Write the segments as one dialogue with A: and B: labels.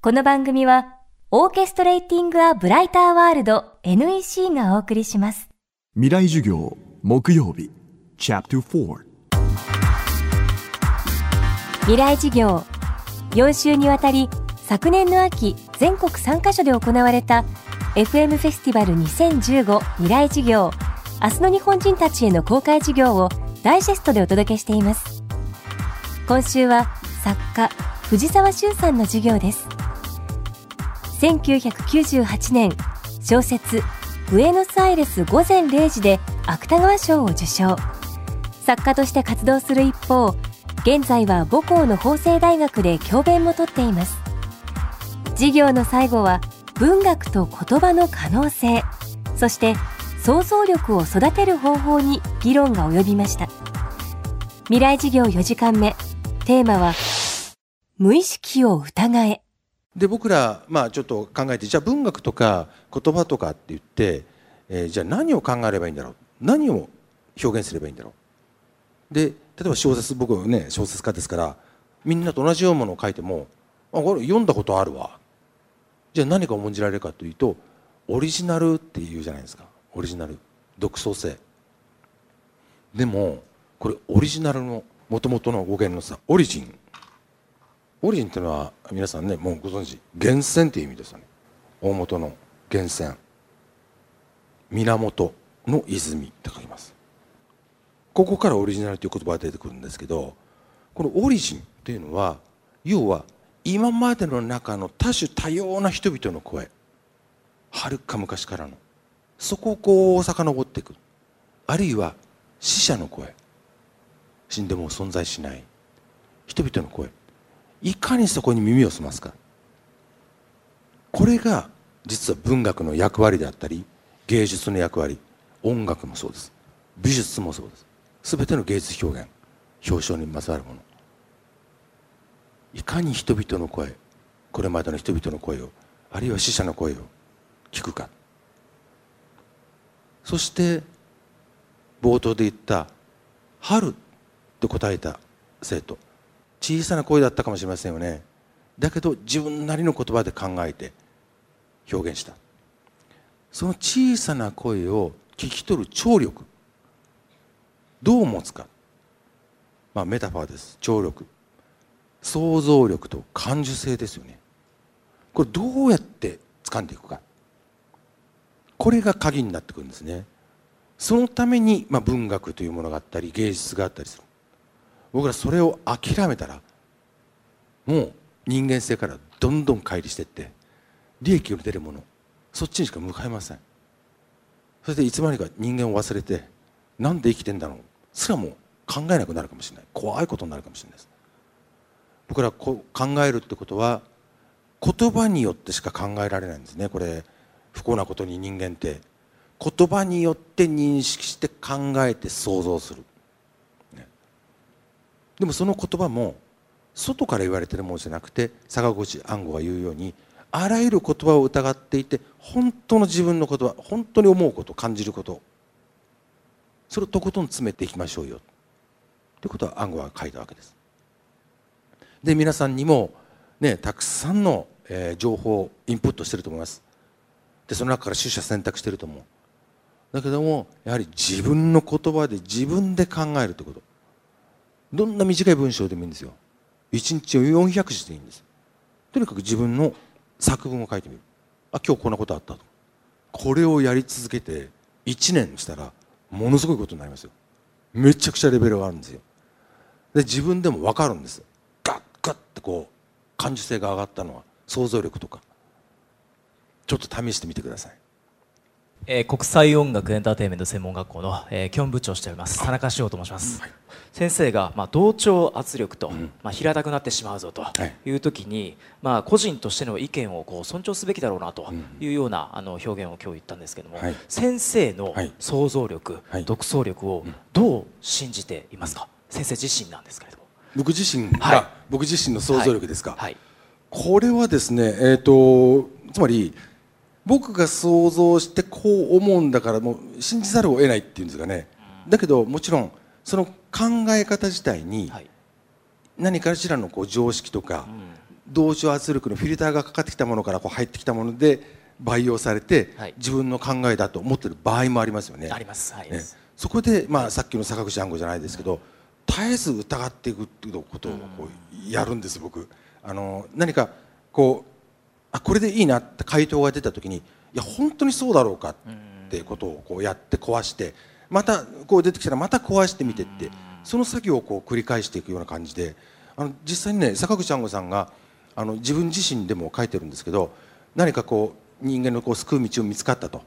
A: この番組は、オーケストレーティング・ア・ブライター・ワールド NEC がお送りします。
B: 未来授業木曜日チャプター4
A: 未来事業4週にわたり昨年の秋全国3カ所で行われた FM フェスティバル2015未来事業。明日の日本人たちへの公開授業をダイジェストでお届けしています。今週は作家藤沢修さんの授業です1998年小説ブエノスアイレス午前0時で芥川賞を受賞。作家として活動する一方現在は母校の法政大学で教鞭もとっています。授業の最後は文学と言葉の可能性そして想像力を育てる方法に議論が及びました。未来授業4時間目。テーマは無意識を疑え。
C: で僕ら、まあ、ちょっと考えてじゃあ文学とか言葉とかって言って、えーじゃあ何を考えればいいんだろう？何を表現すればいいんだろう？で例えば小説僕はね小説家ですからみんなと同じようなものを書いてもあこれ読んだことあるわ。じゃあ何が重んじられるかというとオリジナルっていうじゃないですか。オリジナル。独創性。でもこれオリジナルのもともとの語源のさオリジン。オリジンっていうのは皆さんねもうご存知源泉っていう意味ですよね。大元の源泉源の泉って書きますここからオリジナルという言葉が出てくるんですけどこのオリジンというのは要は今までの中の多種多様な人々の声はるか昔からのそこをこう遡っていくあるいは死者の声死んでも存在しない人々の声いかにそこに耳を澄ますか。これが実は文学の役割であったり芸術の役割音楽もそうです。美術もそうです。全ての芸術表現表彰にまつわるもの。いかに人々の声これまでの人々の声をあるいは死者の声を聞くか。そして冒頭で言った「春」と答えた生徒。小さな声だったかもしれませんよね。だけど自分なりの言葉で考えて表現した。その小さな声を聞き取る聴力。どう持つか。まあメタファーです。聴力。想像力と感受性ですよね。これどうやって掴んでいくか。これが鍵になってくるんですね。そのために、まあ、文学というものがあったり芸術があったりする。僕らそれを諦めたらもう人間性からどんどん乖離していって利益の出るものそっちにしか向かいません。それでいつまにか人間を忘れてなんで生きてんだろうすらも考えなくなるかもしれない。怖いことになるかもしれないです。僕らこ考えるってことは言葉によってしか考えられないんですね。これ不幸なことに人間って。言葉によって認識して考えて想像する。でもその言葉も外から言われてるものじゃなくて坂口安吾が言うようにあらゆる言葉を疑っていて本当の自分の言葉本当に思うこと感じることそれをとことん詰めていきましょうよ。ということは安吾は書いたわけです。で皆さんにもねたくさんの、え情報をインプットしてると思います。でその中から取捨選択してると思う。だけどもやはり自分の言葉で自分で考えるということ。どんな短い文章でもいいんですよ。1日400字でいいんです。とにかく自分の作文を書いてみる。あ今日こんなことあったと。これをやり続けて1年したらものすごいことになりますよ。めちゃくちゃレベルがあるんですよ。で自分でも分かるんですガッガッてこう感受性が上がったのは想像力とか。ちょっと試してみてください。
D: えー国際音楽エンターテインメント専門学校の、えー、教務部長をしております。田中志陽と申します、先生が、まあ、同調圧力と、まあ、平たくなってしまうぞと
C: はい。
D: いう時に、まあ、個人としての意見をこう尊重すべきだろうなというような、あの表現を今日言ったんですけども、
C: はい。
D: 先生の
C: はい。
D: 想像力、
C: はい。
D: 独創力をどう信じていますか、先生自身なんですけれども。
C: 僕自身が、
D: はい。
C: 僕自身の想像力ですか、
D: はい。
C: これはですねえっ、とつまり僕が想像してこう思うんだからもう信じざるを得ないっていうんですかね、だけどもちろんその考え方自体に
D: はい。
C: 何かしらのこう常識とか、同調圧力のフィルターがかかってきたものからこう入ってきたもので培養されて、
D: はい。
C: 自分の考えだと思ってる場合もありますよね。
D: あります。はい、
C: ね、そこで、まあ、さっきの坂口安吾じゃないですけど絶えず疑っていくっていうことをこうやるんです僕。あの何かこうあこれでいいなって回答が出た時にいや本当にそうだろうかっていうことをこうやって壊してまたこう出てきたらまた壊してみてってその作業をこう繰り返していくような感じであの実際にね坂口安吾さんがあの自分自身でも書いてるんですけど何かこう人間のこう救う道を見つかったと。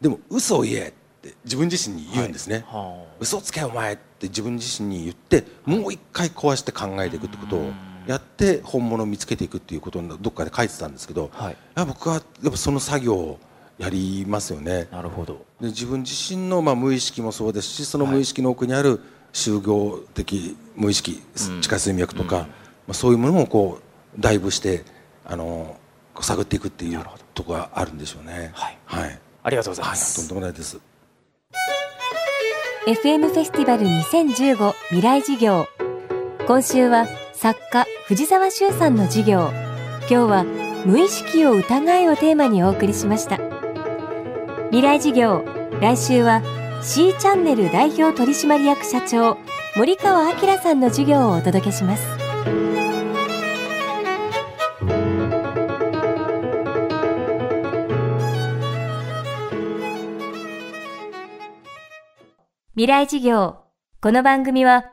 C: でも嘘を言えって自分自身に言うんですね、
D: は
C: 嘘つけお前って自分自身に言ってもう一回壊して考えていくってことをやって本物を見つけていくっていうことをどっかで書いてたんですけど、
D: はい。
C: 僕はやっぱその作業をやりますよね。
D: あなるほど。
C: で自分自身のまあ無意識もそうですしその無意識の奥にある就業的無意識地下水脈とか、まあ、そういうものもこうダイブしてあの探っていくっていうところがあるんでしょうね。
D: はい。
C: はい。
D: ありがとうございま
C: はい、とん
D: す
C: でもないです。
A: FM フェスティバル2015未来事業。今週は作家藤沢修さんの授業。今日は無意識を疑いをテーマにお送りしました。未来事業。来週は C チャンネル代表取締役社長森川明さんの授業をお届けします。未来事業。この番組は